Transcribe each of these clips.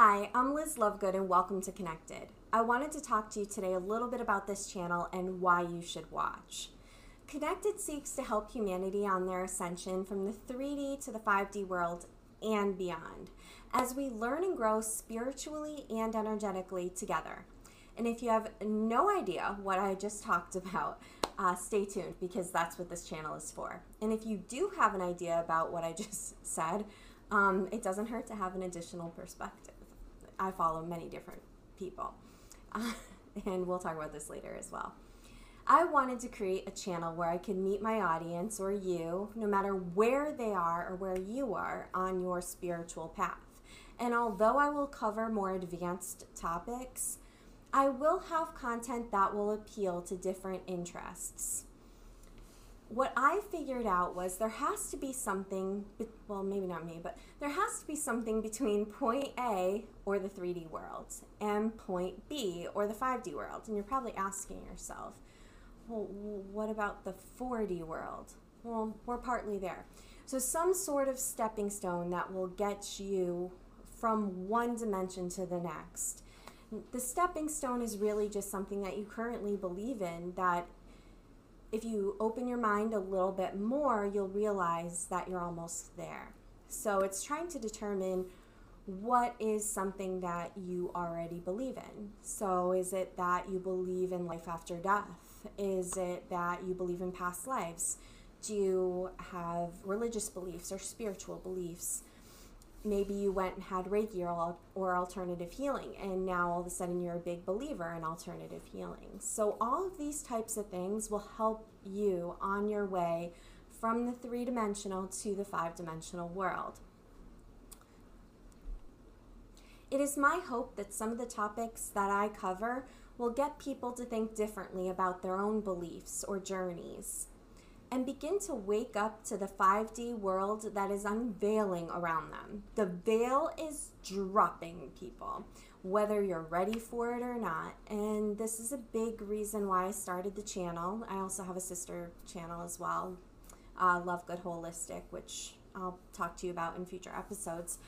Hi, I'm Liz Lovegood and welcome to Connected. I wanted to talk to you today a little bit about this channel and why you should watch. Connected seeks to help humanity on their ascension from the 3D to the 5D world and beyond as we learn and grow spiritually and energetically together. And if you have no idea what I just talked about, uh, stay tuned because that's what this channel is for. And if you do have an idea about what I just said, um, it doesn't hurt to have an additional perspective. I follow many different people, uh, and we'll talk about this later as well. I wanted to create a channel where I could meet my audience or you, no matter where they are or where you are on your spiritual path. And although I will cover more advanced topics, I will have content that will appeal to different interests. What I figured out was there has to be something, well, maybe not me, but there has to be something between point A or the 3D world and point B or the 5D world. And you're probably asking yourself, well, what about the 4D world? Well, we're partly there. So, some sort of stepping stone that will get you from one dimension to the next. The stepping stone is really just something that you currently believe in that if you open your mind a little bit more, you'll realize that you're almost there. So it's trying to determine what is something that you already believe in. So is it that you believe in life after death? Is it that you believe in past lives? Do you have religious beliefs or spiritual beliefs? Maybe you went and had Reiki or, or alternative healing, and now all of a sudden you're a big believer in alternative healing. So, all of these types of things will help you on your way from the three dimensional to the five dimensional world. It is my hope that some of the topics that I cover will get people to think differently about their own beliefs or journeys and begin to wake up to the 5D world that is unveiling around them. The veil is dropping, people, whether you're ready for it or not. And this is a big reason why I started the channel. I also have a sister channel as well, uh, Lovegood Holistic, which I'll talk to you about in future episodes.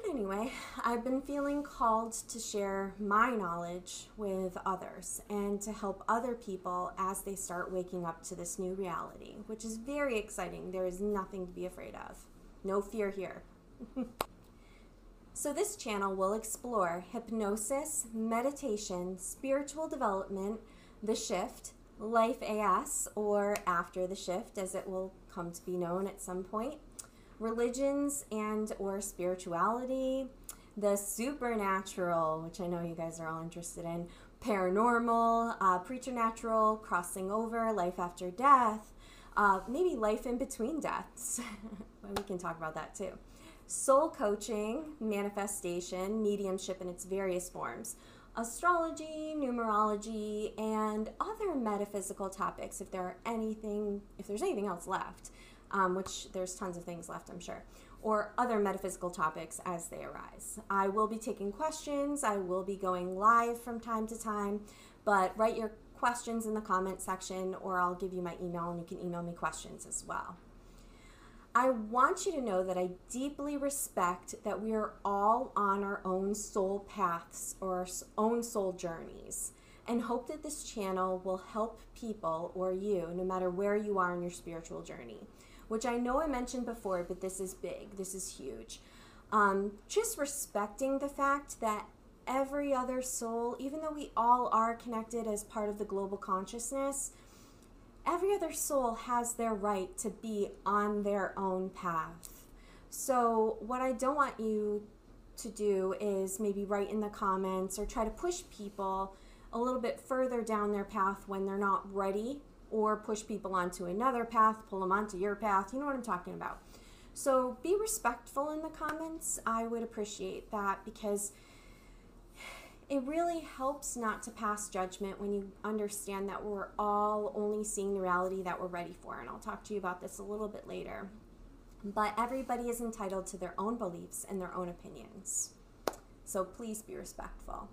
But anyway, I've been feeling called to share my knowledge with others and to help other people as they start waking up to this new reality, which is very exciting. There is nothing to be afraid of. No fear here. so, this channel will explore hypnosis, meditation, spiritual development, the shift, life AS, or after the shift, as it will come to be known at some point religions and or spirituality, the supernatural, which I know you guys are all interested in, paranormal, uh, preternatural, crossing over, life after death, uh, maybe life in between deaths. we can talk about that too. Soul coaching, manifestation, mediumship in its various forms, astrology, numerology, and other metaphysical topics. If there are anything, if there's anything else left, um, which there's tons of things left, I'm sure, or other metaphysical topics as they arise. I will be taking questions, I will be going live from time to time, but write your questions in the comment section or I'll give you my email and you can email me questions as well. I want you to know that I deeply respect that we are all on our own soul paths or our own soul journeys and hope that this channel will help people or you, no matter where you are in your spiritual journey which I know I mentioned before, but this is big, this is huge. Um, just respecting the fact that every other soul, even though we all are connected as part of the global consciousness, every other soul has their right to be on their own path. So, what I don't want you to do is maybe write in the comments or try to push people a little bit further down their path when they're not ready or push people onto another path, pull them onto your path. You know what I'm talking about. So be respectful in the comments. I would appreciate that because it really helps not to pass judgment when you understand that we're all only seeing the reality that we're ready for. And I'll talk to you about this a little bit later. But everybody is entitled to their own beliefs and their own opinions. So please be respectful.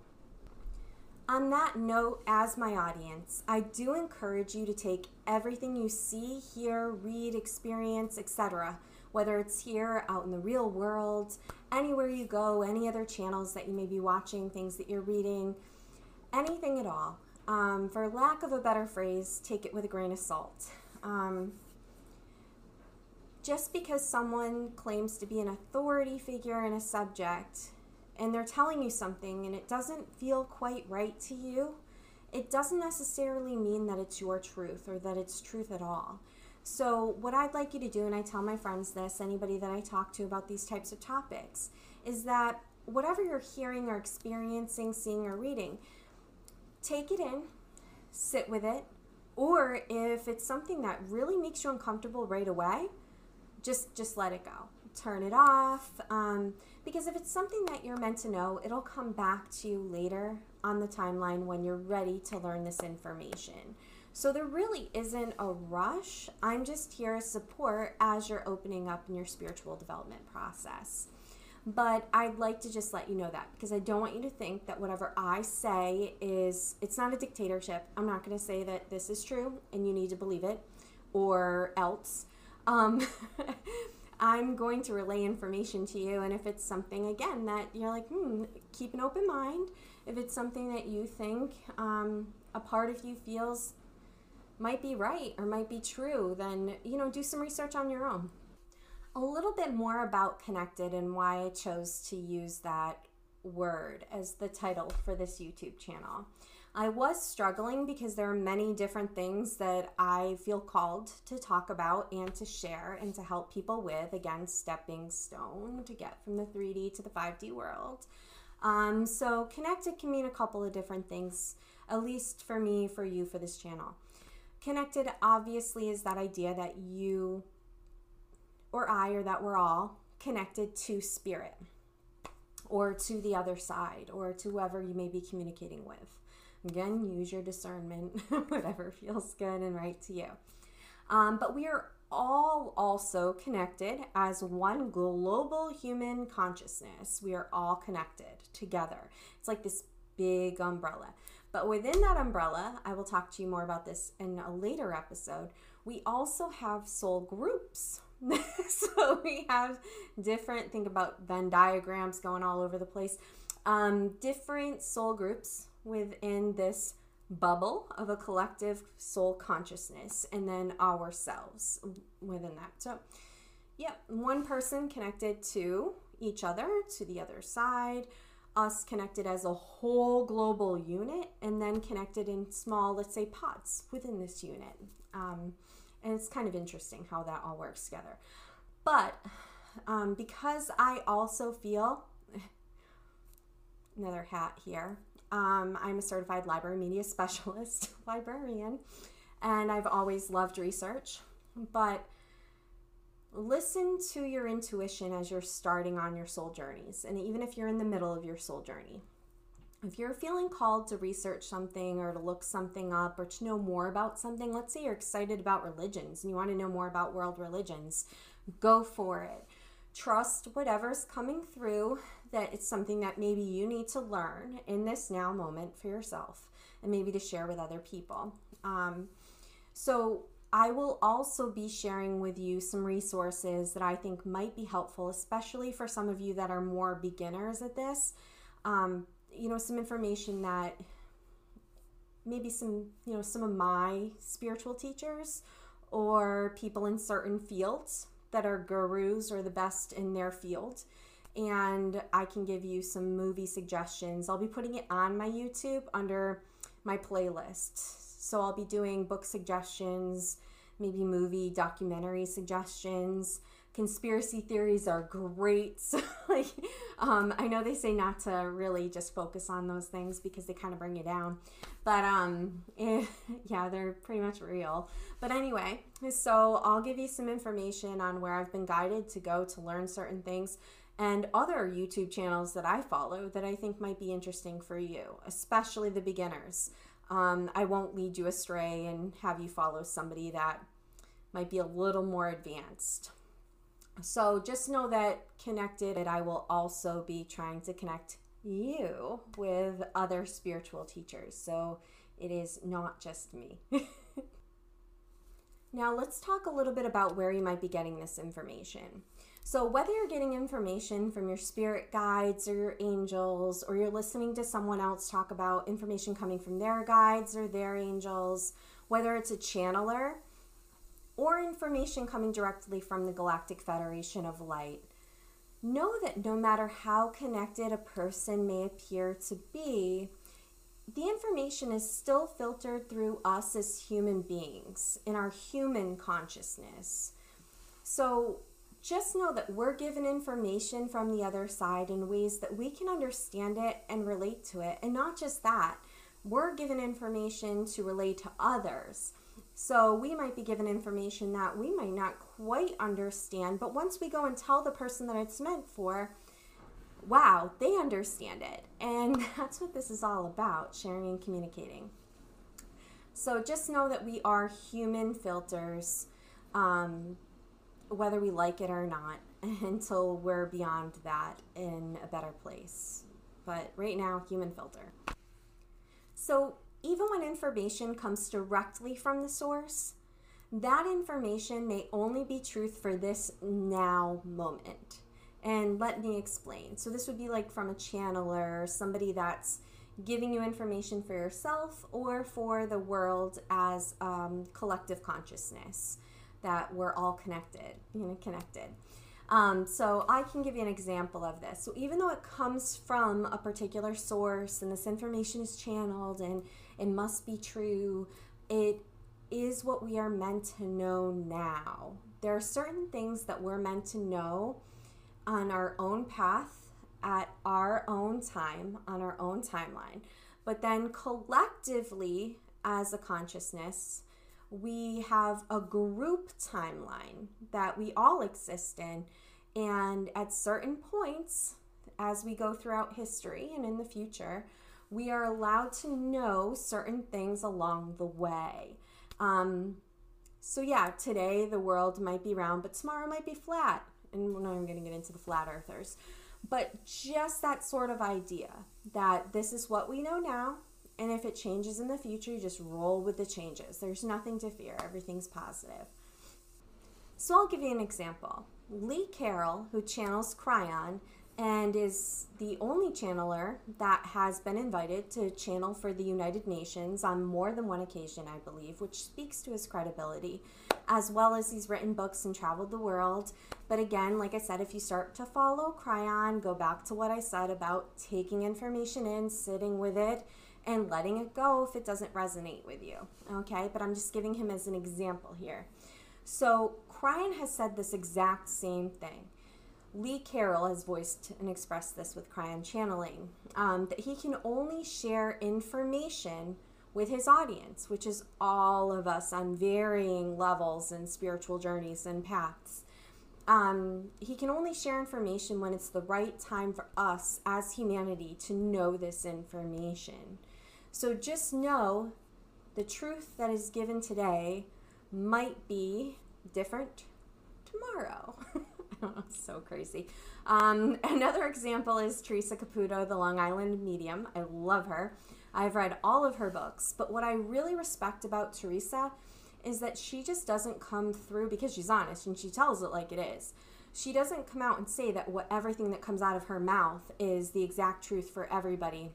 On that note, as my audience, I do encourage you to take everything you see, hear, read, experience, etc., whether it's here, out in the real world, anywhere you go, any other channels that you may be watching, things that you're reading, anything at all. Um, for lack of a better phrase, take it with a grain of salt. Um, just because someone claims to be an authority figure in a subject and they're telling you something and it doesn't feel quite right to you, it doesn't necessarily mean that it's your truth or that it's truth at all. So, what I'd like you to do, and I tell my friends this, anybody that I talk to about these types of topics, is that whatever you're hearing or experiencing, seeing or reading, take it in, sit with it, or if it's something that really makes you uncomfortable right away, just just let it go. Turn it off. Um, because if it's something that you're meant to know, it'll come back to you later on the timeline when you're ready to learn this information. So there really isn't a rush. I'm just here as support as you're opening up in your spiritual development process. But I'd like to just let you know that because I don't want you to think that whatever I say is, it's not a dictatorship. I'm not going to say that this is true and you need to believe it or else. Um, I'm going to relay information to you. And if it's something, again, that you're like, hmm, keep an open mind. If it's something that you think um, a part of you feels might be right or might be true, then, you know, do some research on your own. A little bit more about connected and why I chose to use that word as the title for this YouTube channel. I was struggling because there are many different things that I feel called to talk about and to share and to help people with. Again, stepping stone to get from the 3D to the 5D world. Um, so, connected can mean a couple of different things, at least for me, for you, for this channel. Connected, obviously, is that idea that you or I or that we're all connected to spirit or to the other side or to whoever you may be communicating with. Again, use your discernment, whatever feels good and right to you. Um, but we are all also connected as one global human consciousness. We are all connected together. It's like this big umbrella. But within that umbrella, I will talk to you more about this in a later episode. We also have soul groups. so we have different, think about Venn diagrams going all over the place, um, different soul groups within this bubble of a collective soul consciousness and then ourselves within that. So, yeah, one person connected to each other, to the other side, us connected as a whole global unit and then connected in small, let's say, pods within this unit. Um, and it's kind of interesting how that all works together. But um, because I also feel another hat here, um, I'm a certified library media specialist librarian, and I've always loved research. But listen to your intuition as you're starting on your soul journeys, and even if you're in the middle of your soul journey. If you're feeling called to research something or to look something up or to know more about something, let's say you're excited about religions and you want to know more about world religions, go for it. Trust whatever's coming through that it's something that maybe you need to learn in this now moment for yourself and maybe to share with other people. Um, so, I will also be sharing with you some resources that I think might be helpful, especially for some of you that are more beginners at this. Um, you know, some information that maybe some, you know, some of my spiritual teachers or people in certain fields that are gurus or the best in their field. And I can give you some movie suggestions. I'll be putting it on my YouTube under my playlist so I'll be doing book suggestions, maybe movie, documentary suggestions. Conspiracy theories are great. So, like, um, I know they say not to really just focus on those things because they kind of bring you down, but um, eh, yeah, they're pretty much real. But anyway, so I'll give you some information on where I've been guided to go to learn certain things and other YouTube channels that I follow that I think might be interesting for you, especially the beginners. Um, I won't lead you astray and have you follow somebody that might be a little more advanced. So just know that connected, I will also be trying to connect you with other spiritual teachers. So it is not just me. Now, let's talk a little bit about where you might be getting this information. So, whether you're getting information from your spirit guides or your angels, or you're listening to someone else talk about information coming from their guides or their angels, whether it's a channeler or information coming directly from the Galactic Federation of Light, know that no matter how connected a person may appear to be, the information is still filtered through us as human beings in our human consciousness. So just know that we're given information from the other side in ways that we can understand it and relate to it. And not just that, we're given information to relate to others. So we might be given information that we might not quite understand, but once we go and tell the person that it's meant for, wow, they understand it. And that's what this is all about sharing and communicating. So just know that we are human filters, um, whether we like it or not, until we're beyond that in a better place. But right now, human filter. So even when information comes directly from the source, that information may only be truth for this now moment. And let me explain. So, this would be like from a channeler, somebody that's giving you information for yourself or for the world as um, collective consciousness that we're all connected, you know, connected. Um, so I can give you an example of this. So even though it comes from a particular source and this information is channeled and it must be true, it is what we are meant to know now. There are certain things that we're meant to know on our own path at our own time, on our own timeline. But then collectively, as a consciousness, we have a group timeline that we all exist in. And at certain points, as we go throughout history and in the future, we are allowed to know certain things along the way. Um, so, yeah, today the world might be round, but tomorrow might be flat and we're not even going to get into the flat earthers, but just that sort of idea that this is what we know now, and if it changes in the future, you just roll with the changes. There's nothing to fear, everything's positive. So I'll give you an example. Lee Carroll, who channels Kryon, and is the only channeler that has been invited to channel for the United Nations on more than one occasion, I believe, which speaks to his credibility, as well as he's written books and traveled the world. But again, like I said, if you start to follow Kryon, go back to what I said about taking information in, sitting with it, and letting it go if it doesn't resonate with you. Okay, but I'm just giving him as an example here. So, Kryon has said this exact same thing Lee Carroll has voiced and expressed this with Kryon Channeling um, that he can only share information with his audience, which is all of us on varying levels and spiritual journeys and paths. Um, he can only share information when it's the right time for us as humanity to know this information. So just know the truth that is given today might be different tomorrow. so crazy. Um, another example is Teresa Caputo, the Long Island medium. I love her. I've read all of her books, but what I really respect about Teresa is that she just doesn't come through because she's honest and she tells it like it is. She doesn't come out and say that what everything that comes out of her mouth is the exact truth for everybody.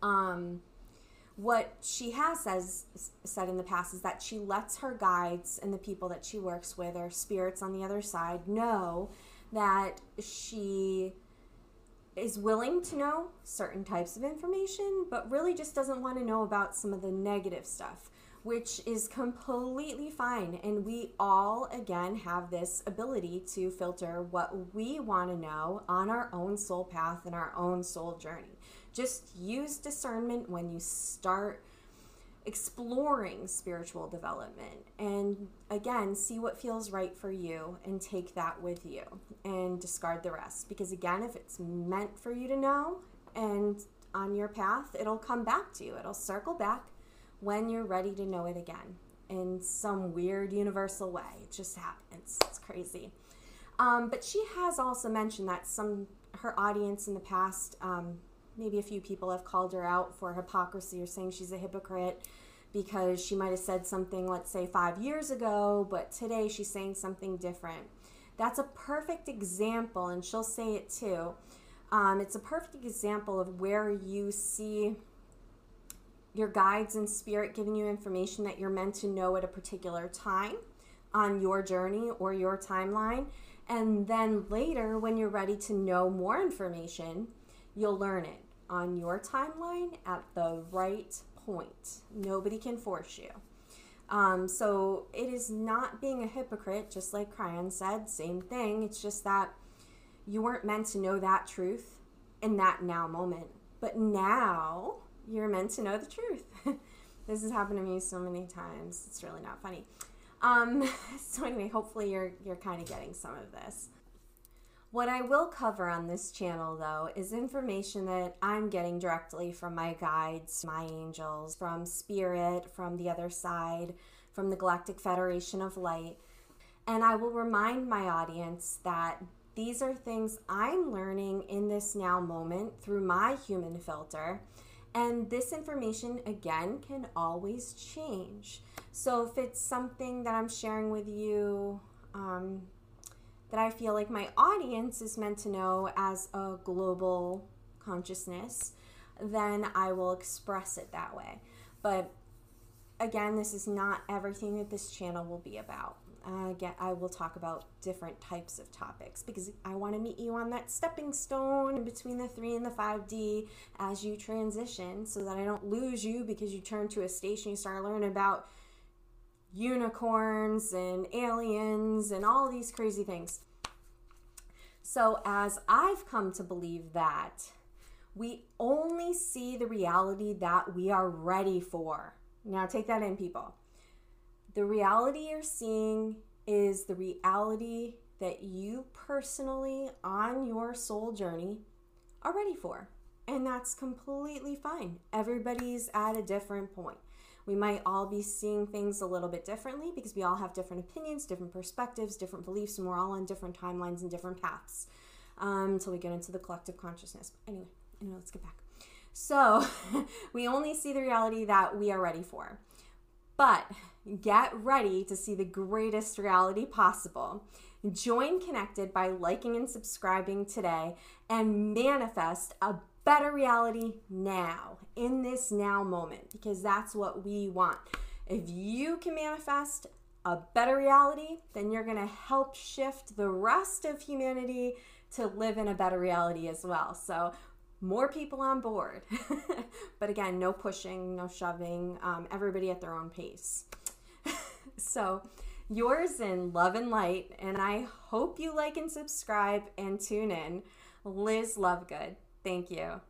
Um, what she has says said in the past is that she lets her guides and the people that she works with or spirits on the other side know that she is willing to know certain types of information but really just doesn't want to know about some of the negative stuff which is completely fine. And we all again have this ability to filter what we want to know on our own soul path and our own soul journey just use discernment when you start exploring spiritual development and again see what feels right for you and take that with you and discard the rest. Because again if it's meant for you to know and on your path it'll come back to you. It'll circle back when you're ready to know it again in some weird universal way. It just happens. It's crazy. Um, but she has also mentioned that some her audience in the past um, maybe a few people have called her out for hypocrisy or saying she's a hypocrite because she might have said something, let's say, five years ago, but today she's saying something different. That's a perfect example, and she'll say it too. Um, it's a perfect example of where you see your guides and spirit giving you information that you're meant to know at a particular time on your journey or your timeline. And then later, when you're ready to know more information, you'll learn it on your timeline at the right point. Nobody can force you. Um, so it is not being a hypocrite, just like Kryon said, same thing. It's just that you weren't meant to know that truth in that now moment. But now you're meant to know the truth. this has happened to me so many times. It's really not funny. Um, so anyway, hopefully you're you're kind of getting some of this. What I will cover on this channel, though, is information that I'm getting directly from my guides, my angels, from Spirit, from the other side, from the Galactic Federation of Light. And I will remind my audience that these are things I'm learning in this now moment through my human filter. And this information, again, can always change. So if it's something that I'm sharing with you, um, that I feel like my audience is meant to know as a global consciousness, then I will express it that way. But again, this is not everything that this channel will be about. Uh, again, I will talk about different types of topics because I want to meet you on that stepping stone between the 3 and the 5D as you transition so that I don't lose you because you turn to a station, you start learning about unicorns and aliens and all these crazy things. So, as I've come to believe that, we only see the reality that we are ready for. Now, take that in, people. The reality you're seeing is the reality that you personally, on your soul journey, are ready for. And that's completely fine. Everybody's at a different point. We might all be seeing things a little bit differently because we all have different opinions, different perspectives, different beliefs, and we're all on different timelines and different paths um, until we get into the collective consciousness. Anyway, anyway, let's get back. So, we only see the reality that we are ready for. But get ready to see the greatest reality possible. Join Connected by liking and subscribing today and manifest a better reality now, in this now moment, because that's what we want. If you can manifest a better reality, then you're going to help shift the rest of humanity to live in a better reality as well. So, more people on board. but again, no pushing, no shoving, um, everybody at their own pace. so, yours in love and light, and I hope you like and subscribe and tune in. Liz Lovegood. Thank you.